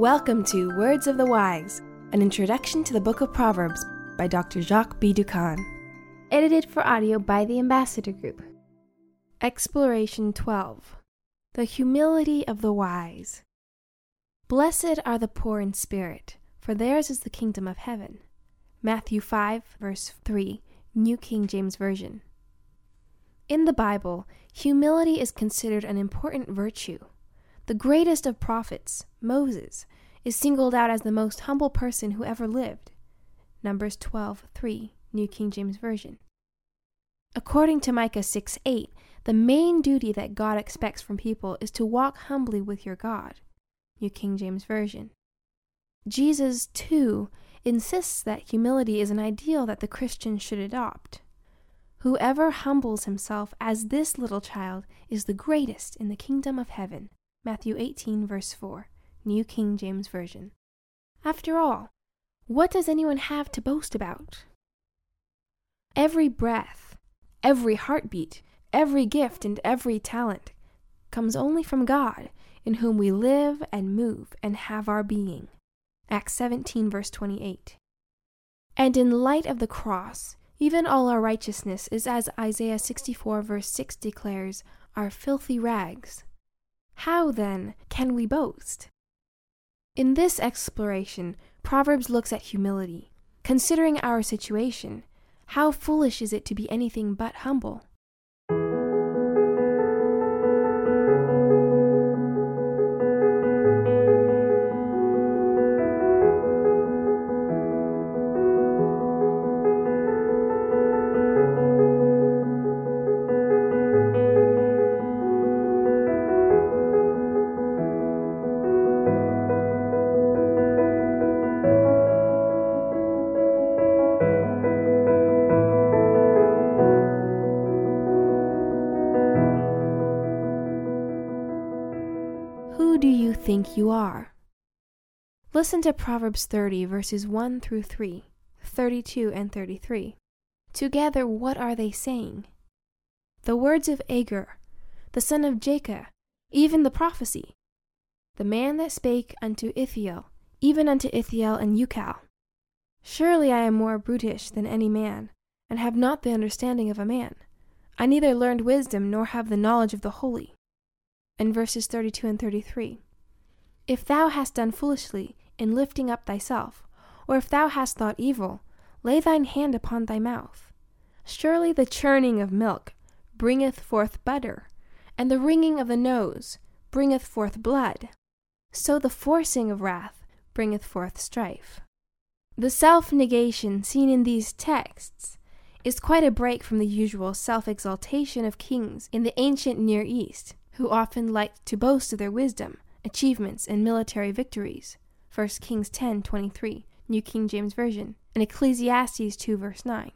Welcome to Words of the Wise, an introduction to the book of Proverbs by Dr. Jacques B. Doukhan. Edited for audio by the Ambassador Group. Exploration 12 The Humility of the Wise. Blessed are the poor in spirit, for theirs is the kingdom of heaven. Matthew 5, verse 3, New King James Version. In the Bible, humility is considered an important virtue. The greatest of prophets, Moses, is singled out as the most humble person who ever lived. Numbers 12:3, New King James Version. According to Micah 6:8, the main duty that God expects from people is to walk humbly with your God. New King James Version. Jesus, too, insists that humility is an ideal that the Christian should adopt. Whoever humbles himself as this little child is the greatest in the kingdom of heaven. Matthew 18, verse 4, New King James Version. After all, what does anyone have to boast about? Every breath, every heartbeat, every gift, and every talent comes only from God, in whom we live and move and have our being. Acts 17, verse 28. And in light of the cross, even all our righteousness is as Isaiah 64, verse 6 declares, our filthy rags. How, then, can we boast? In this exploration, Proverbs looks at humility. Considering our situation, how foolish is it to be anything but humble? Listen to Proverbs 30, verses 1 through 3, 32 and 33. Together, what are they saying? The words of Agur, the son of Jacob, even the prophecy. The man that spake unto Ithiel, even unto Ithiel and Ucal. Surely I am more brutish than any man, and have not the understanding of a man. I neither learned wisdom nor have the knowledge of the holy and verses 32 and 33. If thou hast done foolishly in lifting up thyself, or if thou hast thought evil, lay thine hand upon thy mouth. Surely the churning of milk bringeth forth butter, and the wringing of the nose bringeth forth blood. So the forcing of wrath bringeth forth strife. The self negation seen in these texts is quite a break from the usual self exaltation of kings in the ancient Near East who often liked to boast of their wisdom, achievements, and military victories. 1 Kings 10:23, New King James Version, and Ecclesiastes 2 verse 9.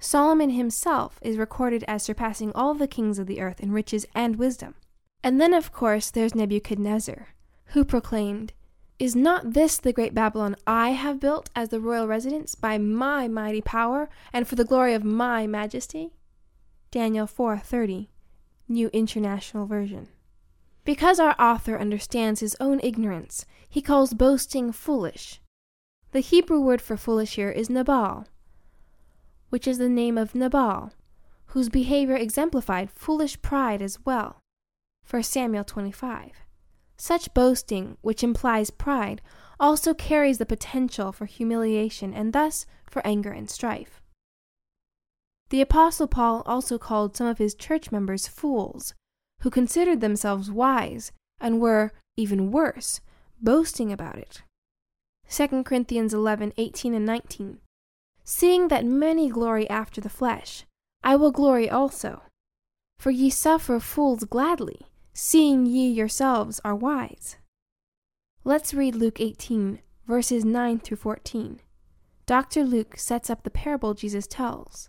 Solomon himself is recorded as surpassing all the kings of the earth in riches and wisdom. And then, of course, there's Nebuchadnezzar, who proclaimed, Is not this the great Babylon I have built as the royal residence by my mighty power and for the glory of my majesty? Daniel 4:30. New International Version. Because our author understands his own ignorance, he calls boasting foolish. The Hebrew word for foolish here is Nabal, which is the name of Nabal, whose behavior exemplified foolish pride as well. 1 Samuel 25. Such boasting, which implies pride, also carries the potential for humiliation and thus for anger and strife. The Apostle Paul also called some of his church members fools, who considered themselves wise and were, even worse, boasting about it. 2 Corinthians 11 18 and 19. Seeing that many glory after the flesh, I will glory also. For ye suffer fools gladly, seeing ye yourselves are wise. Let's read Luke 18, verses 9 through 14. Dr. Luke sets up the parable Jesus tells.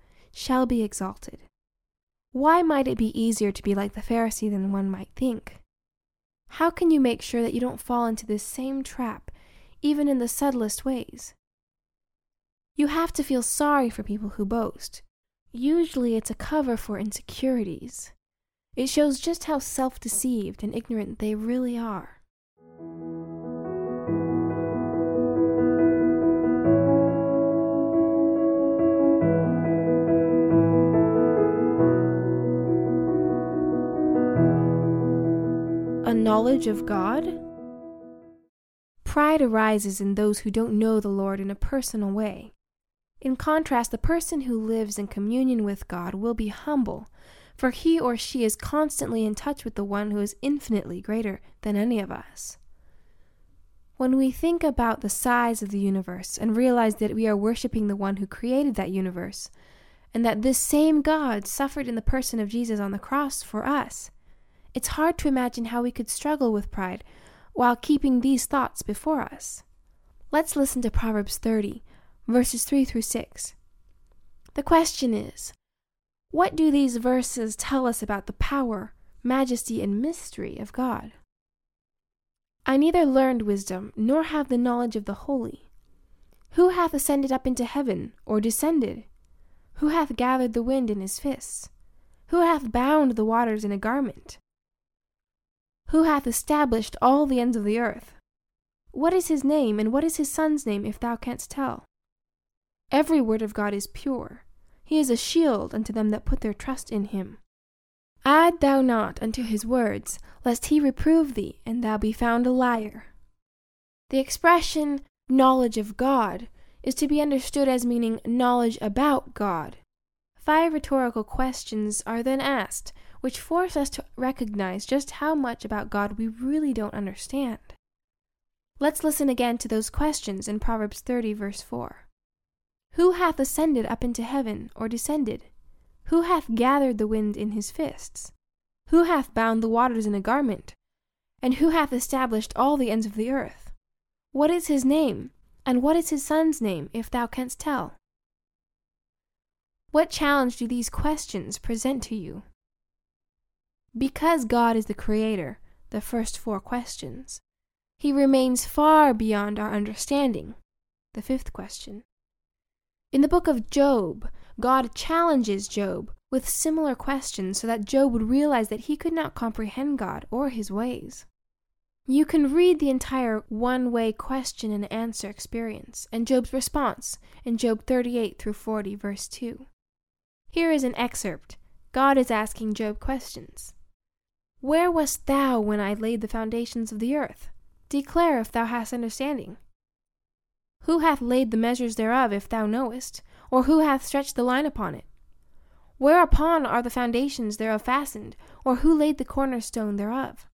shall be exalted. Why might it be easier to be like the Pharisee than one might think? How can you make sure that you don't fall into this same trap, even in the subtlest ways? You have to feel sorry for people who boast. Usually it's a cover for insecurities. It shows just how self deceived and ignorant they really are. A knowledge of God? Pride arises in those who don't know the Lord in a personal way. In contrast, the person who lives in communion with God will be humble for he or she is constantly in touch with the one who is infinitely greater than any of us. When we think about the size of the universe and realize that we are worshiping the one who created that universe, and that this same God suffered in the person of Jesus on the cross for us, it's hard to imagine how we could struggle with pride while keeping these thoughts before us. Let's listen to Proverbs 30, verses 3 through 6. The question is what do these verses tell us about the power, majesty, and mystery of God? I neither learned wisdom nor have the knowledge of the holy. Who hath ascended up into heaven, or descended? Who hath gathered the wind in his fists? Who hath bound the waters in a garment? Who hath established all the ends of the earth? What is his name, and what is his son's name, if thou canst tell? Every word of God is pure he is a shield unto them that put their trust in him. Add thou not unto his words, lest he reprove thee, and thou be found a liar. The expression knowledge of God is to be understood as meaning knowledge about God. Five rhetorical questions are then asked, which force us to recognize just how much about God we really don't understand. Let's listen again to those questions in Proverbs 30, verse 4. Who hath ascended up into heaven, or descended? Who hath gathered the wind in his fists? Who hath bound the waters in a garment? And who hath established all the ends of the earth? What is his name? And what is his son's name, if thou canst tell? What challenge do these questions present to you? Because God is the Creator, the first four questions, He remains far beyond our understanding, the fifth question. In the book of Job, God challenges Job with similar questions so that Job would realize that he could not comprehend God or his ways. You can read the entire one way question and answer experience and Job's response in Job 38 through 40, verse 2. Here is an excerpt. God is asking Job questions. Where wast thou when I laid the foundations of the earth? Declare if thou hast understanding. Who hath laid the measures thereof, if thou knowest? Or who hath stretched the line upon it? Whereupon are the foundations thereof fastened? Or who laid the cornerstone thereof?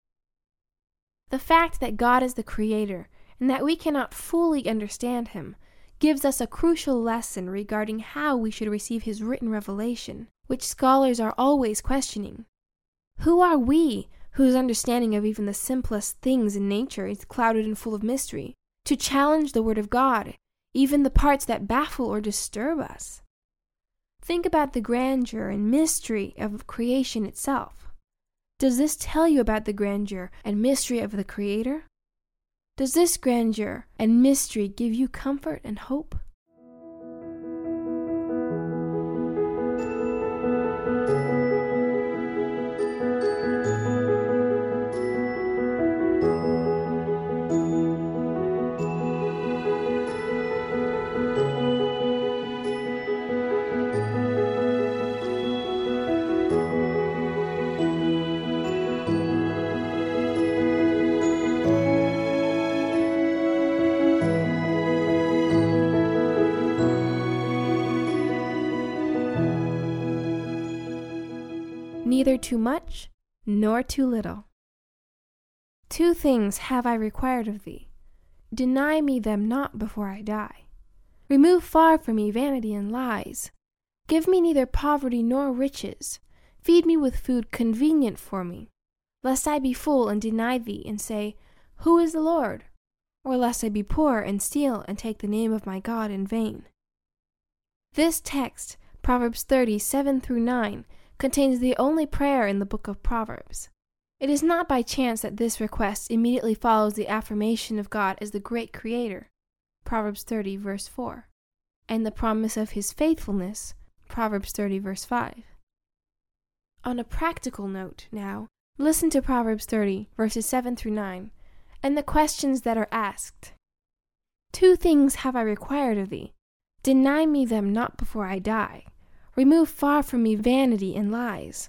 The fact that God is the Creator, and that we cannot fully understand Him, gives us a crucial lesson regarding how we should receive His written revelation, which scholars are always questioning. Who are we, whose understanding of even the simplest things in nature is clouded and full of mystery, to challenge the Word of God, even the parts that baffle or disturb us. Think about the grandeur and mystery of creation itself. Does this tell you about the grandeur and mystery of the Creator? Does this grandeur and mystery give you comfort and hope? Too much nor too little. Two things have I required of thee. Deny me them not before I die. Remove far from me vanity and lies. Give me neither poverty nor riches. Feed me with food convenient for me, lest I be full and deny thee, and say, Who is the Lord? Or lest I be poor and steal and take the name of my God in vain. This text, Proverbs 30, 7 through 9, contains the only prayer in the book of Proverbs. It is not by chance that this request immediately follows the affirmation of God as the great creator, Proverbs 30, verse 4, and the promise of his faithfulness, Proverbs 30, verse 5. On a practical note, now, listen to Proverbs 30, verses 7 through 9, and the questions that are asked. Two things have I required of thee. Deny me them not before I die. Remove far from me vanity and lies.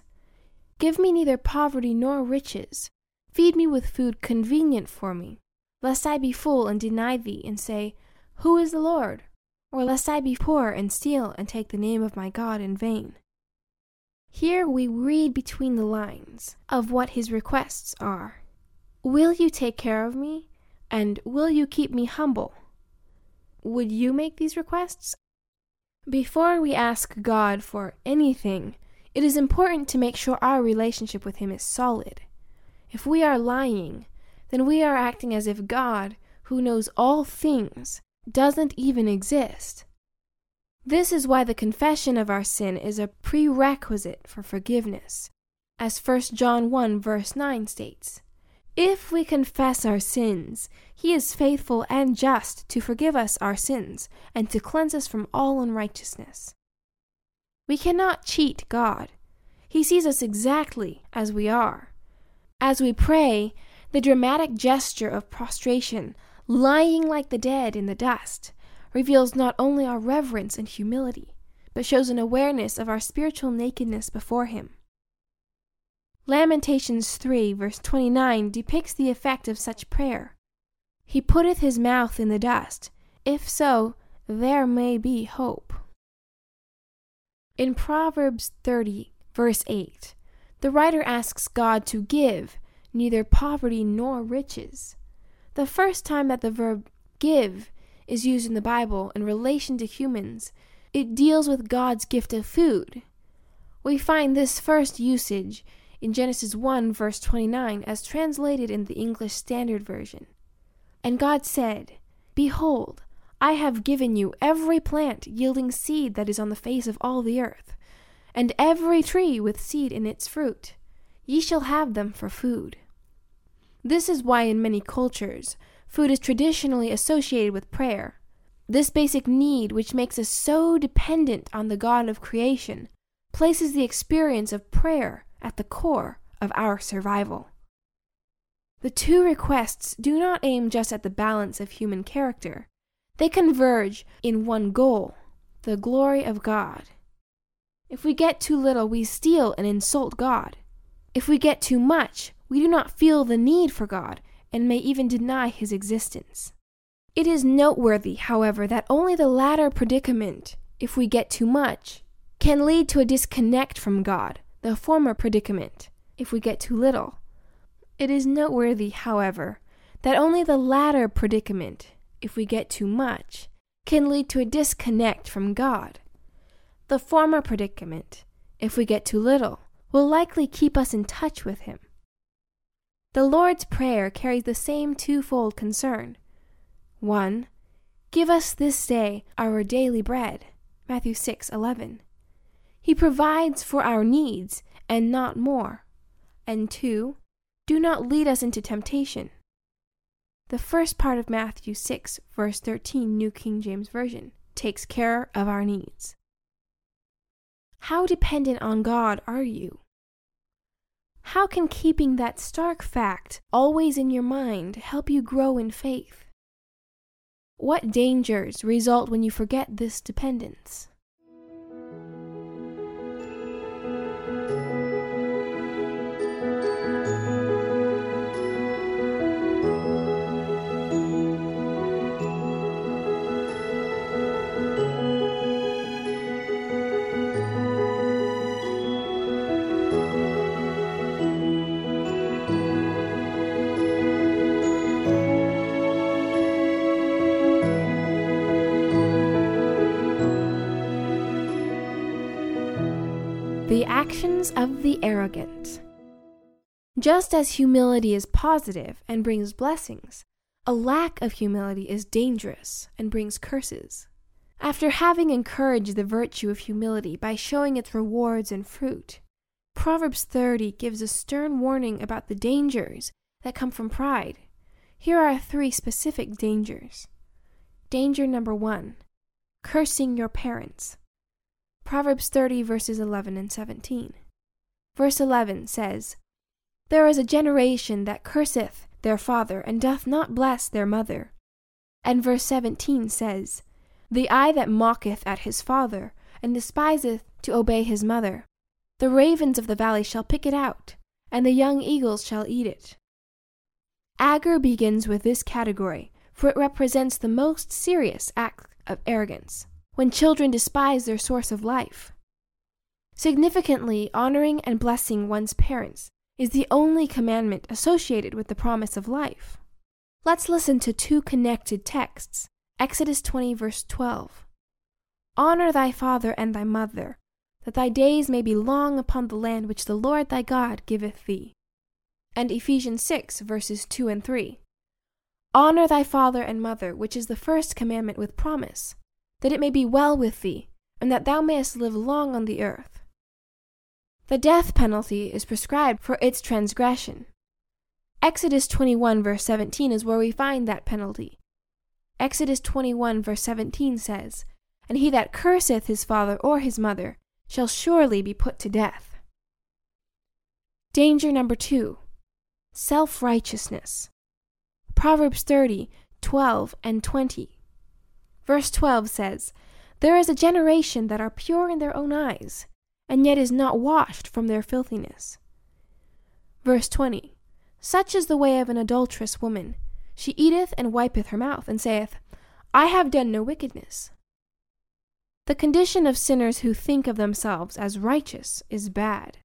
Give me neither poverty nor riches. Feed me with food convenient for me, lest I be full and deny thee, and say, Who is the Lord? Or lest I be poor and steal and take the name of my God in vain. Here we read between the lines of what his requests are. Will you take care of me? And will you keep me humble? Would you make these requests? Before we ask God for anything, it is important to make sure our relationship with Him is solid. If we are lying, then we are acting as if God, who knows all things, doesn't even exist. This is why the confession of our sin is a prerequisite for forgiveness, as 1 John 1 verse 9 states. If we confess our sins, he is faithful and just to forgive us our sins and to cleanse us from all unrighteousness. We cannot cheat God. He sees us exactly as we are. As we pray, the dramatic gesture of prostration, lying like the dead in the dust, reveals not only our reverence and humility, but shows an awareness of our spiritual nakedness before Him. Lamentations 3, verse 29 depicts the effect of such prayer. He putteth his mouth in the dust. If so, there may be hope. In Proverbs 30, verse 8, the writer asks God to give neither poverty nor riches. The first time that the verb give is used in the Bible in relation to humans, it deals with God's gift of food. We find this first usage in Genesis 1, verse 29, as translated in the English Standard Version. And God said, Behold, I have given you every plant yielding seed that is on the face of all the earth, and every tree with seed in its fruit. Ye shall have them for food. This is why, in many cultures, food is traditionally associated with prayer. This basic need, which makes us so dependent on the God of creation, places the experience of prayer at the core of our survival. The two requests do not aim just at the balance of human character, they converge in one goal the glory of God. If we get too little, we steal and insult God. If we get too much, we do not feel the need for God and may even deny his existence. It is noteworthy, however, that only the latter predicament, if we get too much, can lead to a disconnect from God, the former predicament, if we get too little. It is noteworthy, however, that only the latter predicament, if we get too much, can lead to a disconnect from God. The former predicament, if we get too little, will likely keep us in touch with Him. The Lord's Prayer carries the same twofold concern. 1. Give us this day our daily bread. Matthew 6:11. He provides for our needs and not more. And two, do not lead us into temptation. The first part of Matthew 6, verse 13, New King James Version, takes care of our needs. How dependent on God are you? How can keeping that stark fact always in your mind help you grow in faith? What dangers result when you forget this dependence? Actions of the arrogant. Just as humility is positive and brings blessings, a lack of humility is dangerous and brings curses. After having encouraged the virtue of humility by showing its rewards and fruit, Proverbs 30 gives a stern warning about the dangers that come from pride. Here are three specific dangers. Danger number one cursing your parents. Proverbs 30, verses 11 and 17. Verse 11 says, There is a generation that curseth their father, and doth not bless their mother. And verse 17 says, The eye that mocketh at his father, and despiseth to obey his mother, the ravens of the valley shall pick it out, and the young eagles shall eat it. Agur begins with this category, for it represents the most serious act of arrogance, when children despise their source of life. Significantly, honoring and blessing one's parents is the only commandment associated with the promise of life. Let's listen to two connected texts Exodus 20, verse 12. Honor thy father and thy mother, that thy days may be long upon the land which the Lord thy God giveth thee. And Ephesians 6, verses 2 and 3. Honor thy father and mother, which is the first commandment with promise, that it may be well with thee, and that thou mayest live long on the earth. The death penalty is prescribed for its transgression. Exodus 21, verse 17 is where we find that penalty. Exodus 21, verse 17 says, And he that curseth his father or his mother shall surely be put to death. Danger number two self righteousness. Proverbs 30, 12, and 20. Verse 12 says, There is a generation that are pure in their own eyes, and yet is not washed from their filthiness. Verse 20 Such is the way of an adulterous woman. She eateth and wipeth her mouth, and saith, I have done no wickedness. The condition of sinners who think of themselves as righteous is bad,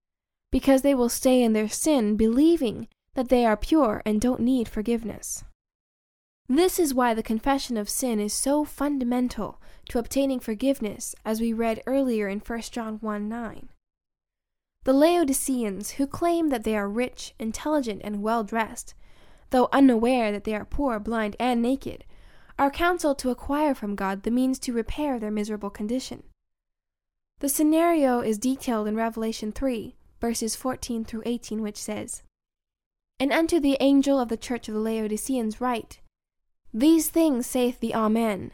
because they will stay in their sin believing that they are pure and don't need forgiveness. This is why the confession of sin is so fundamental to obtaining forgiveness, as we read earlier in 1 John 1 9. The Laodiceans, who claim that they are rich, intelligent, and well dressed, though unaware that they are poor, blind, and naked, are counseled to acquire from God the means to repair their miserable condition. The scenario is detailed in Revelation 3, verses 14 through 18, which says, And unto the angel of the church of the Laodiceans write, These things saith the Amen,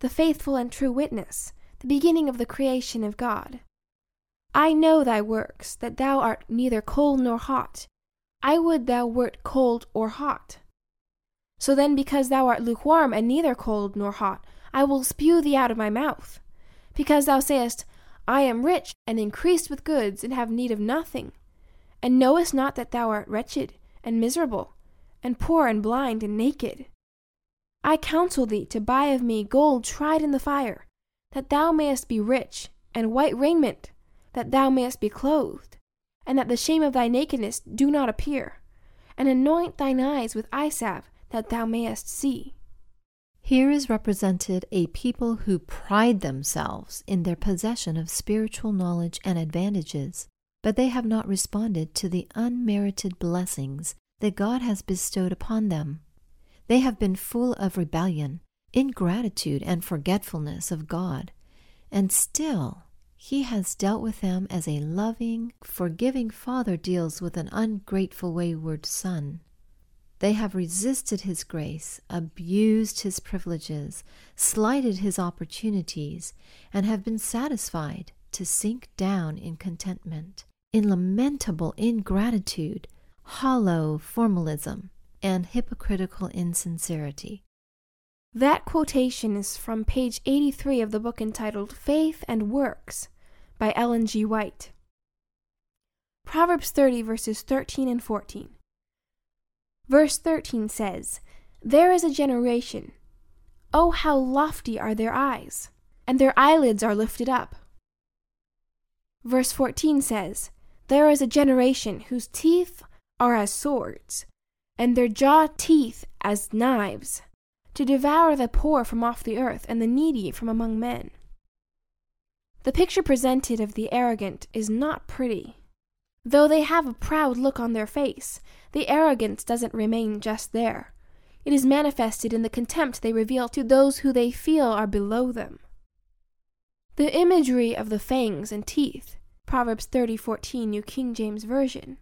the faithful and true witness, the beginning of the creation of God. I know thy works, that thou art neither cold nor hot. I would thou wert cold or hot. So then, because thou art lukewarm and neither cold nor hot, I will spew thee out of my mouth. Because thou sayest, I am rich and increased with goods, and have need of nothing, and knowest not that thou art wretched and miserable, and poor and blind and naked. I counsel thee to buy of me gold tried in the fire, that thou mayest be rich, and white raiment, that thou mayest be clothed, and that the shame of thy nakedness do not appear, and anoint thine eyes with eye salve, that thou mayest see. Here is represented a people who pride themselves in their possession of spiritual knowledge and advantages, but they have not responded to the unmerited blessings that God has bestowed upon them. They have been full of rebellion, ingratitude, and forgetfulness of God, and still He has dealt with them as a loving, forgiving father deals with an ungrateful, wayward son. They have resisted His grace, abused His privileges, slighted His opportunities, and have been satisfied to sink down in contentment, in lamentable ingratitude, hollow formalism, and hypocritical insincerity. That quotation is from page 83 of the book entitled Faith and Works by Ellen G. White. Proverbs 30, verses 13 and 14. Verse 13 says, There is a generation. Oh, how lofty are their eyes, and their eyelids are lifted up. Verse 14 says, There is a generation whose teeth are as swords, and their jaw teeth as knives, to devour the poor from off the earth and the needy from among men. The picture presented of the arrogant is not pretty. Though they have a proud look on their face, the arrogance doesn't remain just there. It is manifested in the contempt they reveal to those who they feel are below them. The imagery of the fangs and teeth, Proverbs 30:14 New King James Version,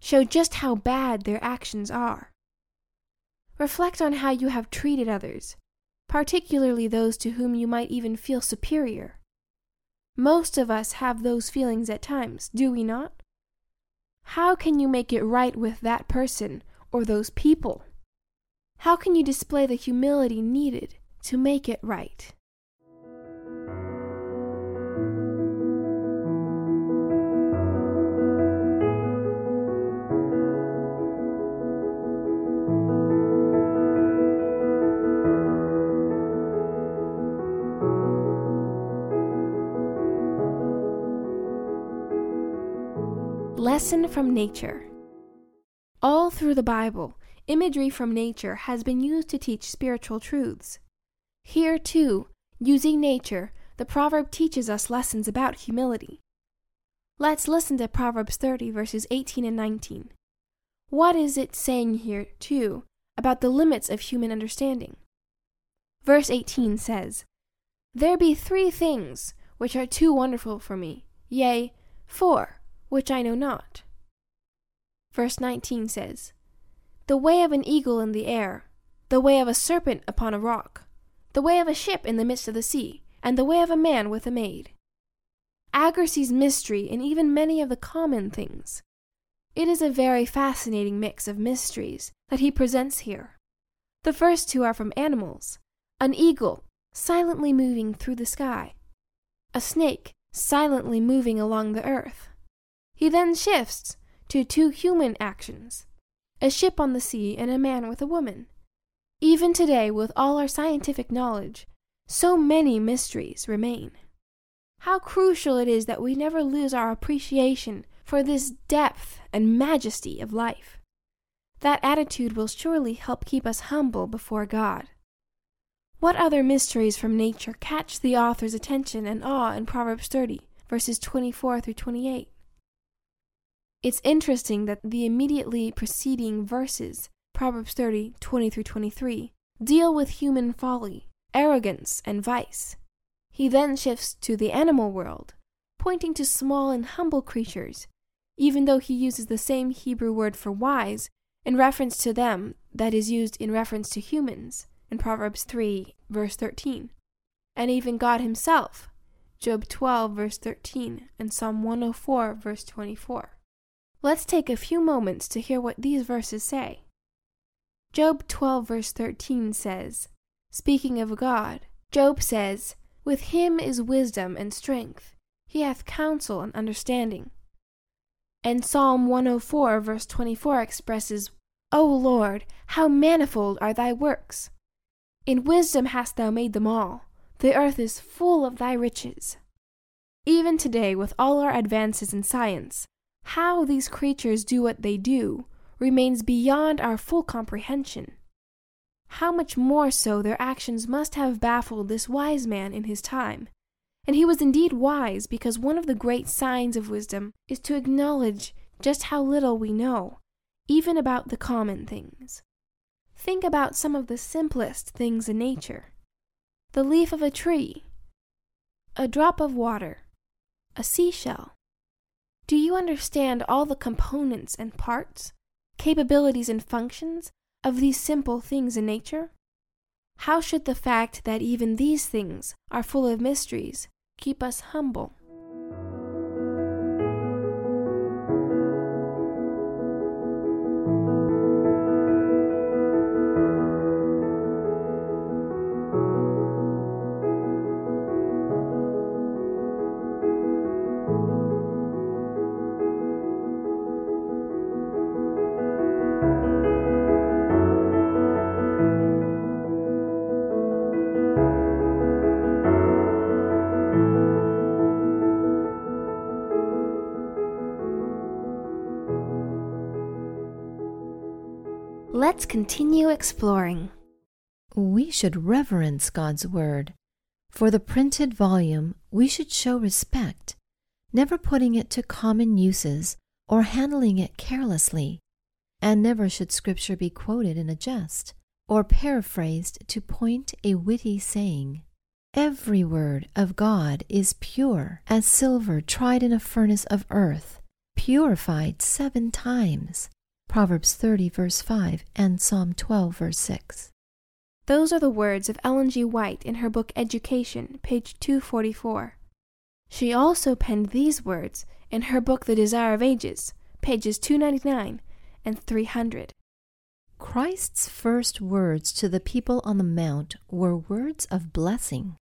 show just how bad their actions are. Reflect on how you have treated others, particularly those to whom you might even feel superior. Most of us have those feelings at times, do we not? How can you make it right with that person or those people? How can you display the humility needed to make it right? Lesson from Nature All through the Bible, imagery from nature has been used to teach spiritual truths. Here, too, using nature, the proverb teaches us lessons about humility. Let's listen to Proverbs 30, verses 18 and 19. What is it saying here, too, about the limits of human understanding? Verse 18 says, There be three things which are too wonderful for me, yea, four, which I know not. Verse 19 says, The way of an eagle in the air, the way of a serpent upon a rock, the way of a ship in the midst of the sea, and the way of a man with a maid. Agur sees mystery in even many of the common things. It is a very fascinating mix of mysteries that he presents here. The first two are from animals an eagle silently moving through the sky, a snake silently moving along the earth. He then shifts to two human actions a ship on the sea and a man with a woman. Even today, with all our scientific knowledge, so many mysteries remain. How crucial it is that we never lose our appreciation for this depth and majesty of life. That attitude will surely help keep us humble before God. What other mysteries from nature catch the author's attention and awe in Proverbs 30, verses 24 through 28? It's interesting that the immediately preceding verses, Proverbs 30, 20 through 23, deal with human folly, arrogance, and vice. He then shifts to the animal world, pointing to small and humble creatures, even though he uses the same Hebrew word for wise in reference to them that is used in reference to humans in Proverbs 3, verse 13, and even God Himself, Job 12, verse 13, and Psalm 104, verse 24. Let's take a few moments to hear what these verses say. Job 12, verse 13 says, Speaking of God, Job says, With him is wisdom and strength, he hath counsel and understanding. And Psalm 104, verse 24 expresses, O Lord, how manifold are thy works! In wisdom hast thou made them all. The earth is full of thy riches. Even today, with all our advances in science, how these creatures do what they do remains beyond our full comprehension. How much more so their actions must have baffled this wise man in his time. And he was indeed wise because one of the great signs of wisdom is to acknowledge just how little we know, even about the common things. Think about some of the simplest things in nature the leaf of a tree, a drop of water, a seashell, do you understand all the components and parts, capabilities and functions of these simple things in nature? How should the fact that even these things are full of mysteries keep us humble? Let's continue exploring. We should reverence God's Word, For the printed volume, we should show respect, never putting it to common uses or handling it carelessly, and never should Scripture be quoted in a jest or paraphrased to point a witty saying. Every word of God is pure as silver tried in a furnace of earth, purified seven times. Proverbs 30, verse 5, and Psalm 12, verse 6. Those are the words of Ellen G. White in her book Education, page 244. She also penned these words in her book The Desire of Ages, pages 299 and 300. Christ's first words to the people on the Mount were words of blessing.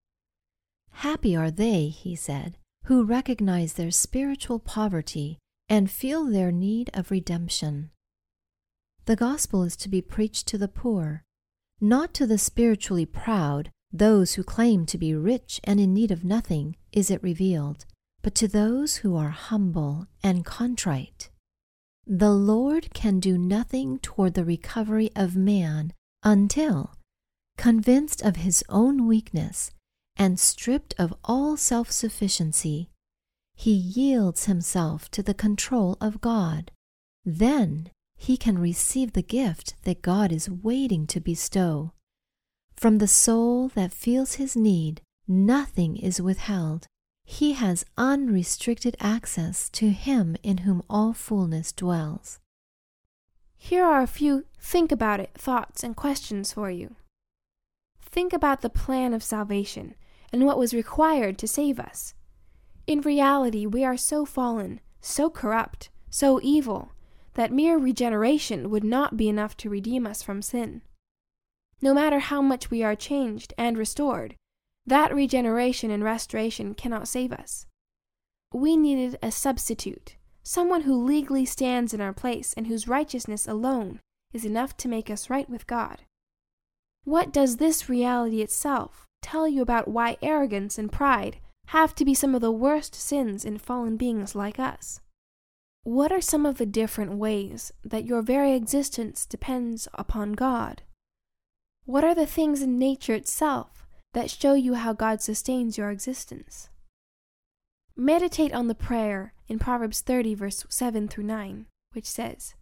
Happy are they, he said, who recognize their spiritual poverty and feel their need of redemption. The gospel is to be preached to the poor, not to the spiritually proud, those who claim to be rich and in need of nothing, is it revealed, but to those who are humble and contrite. The Lord can do nothing toward the recovery of man until, convinced of his own weakness and stripped of all self sufficiency, he yields himself to the control of God. Then he can receive the gift that God is waiting to bestow. From the soul that feels his need, nothing is withheld. He has unrestricted access to him in whom all fullness dwells. Here are a few think about it thoughts and questions for you. Think about the plan of salvation and what was required to save us. In reality, we are so fallen, so corrupt, so evil, that mere regeneration would not be enough to redeem us from sin. No matter how much we are changed and restored, that regeneration and restoration cannot save us. We needed a substitute, someone who legally stands in our place and whose righteousness alone is enough to make us right with God. What does this reality itself tell you about why arrogance and pride have to be some of the worst sins in fallen beings like us? What are some of the different ways that your very existence depends upon God? What are the things in nature itself that show you how God sustains your existence? Meditate on the prayer in Proverbs 30, verse 7 through 9, which says,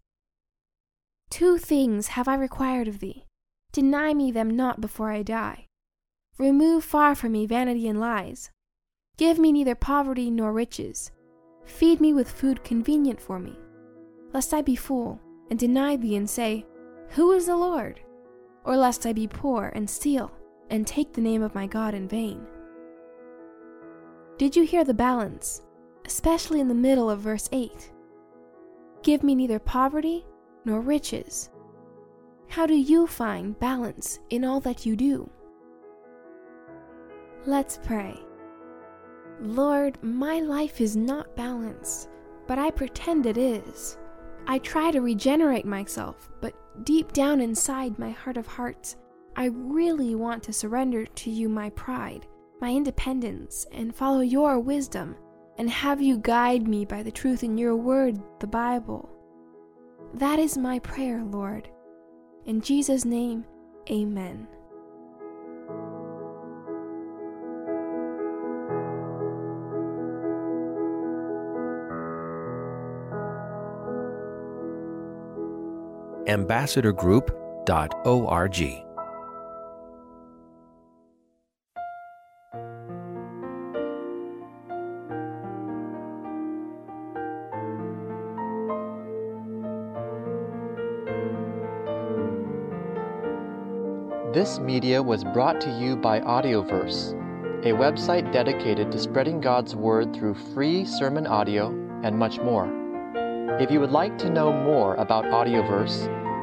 Two things have I required of thee. Deny me them not before I die. Remove far from me vanity and lies. Give me neither poverty nor riches. Feed me with food convenient for me, lest I be full and deny thee and say, Who is the Lord? Or lest I be poor and steal and take the name of my God in vain. Did you hear the balance, especially in the middle of verse 8? Give me neither poverty nor riches. How do you find balance in all that you do? Let's pray. Lord, my life is not balanced, but I pretend it is. I try to regenerate myself, but deep down inside my heart of hearts, I really want to surrender to you my pride, my independence, and follow your wisdom, and have you guide me by the truth in your word, the Bible. That is my prayer, Lord. In Jesus' name, amen. ambassadorgroup.org. This media was brought to you by Audioverse, a website dedicated to spreading God's Word through free sermon audio and much more. If you would like to know more about Audioverse,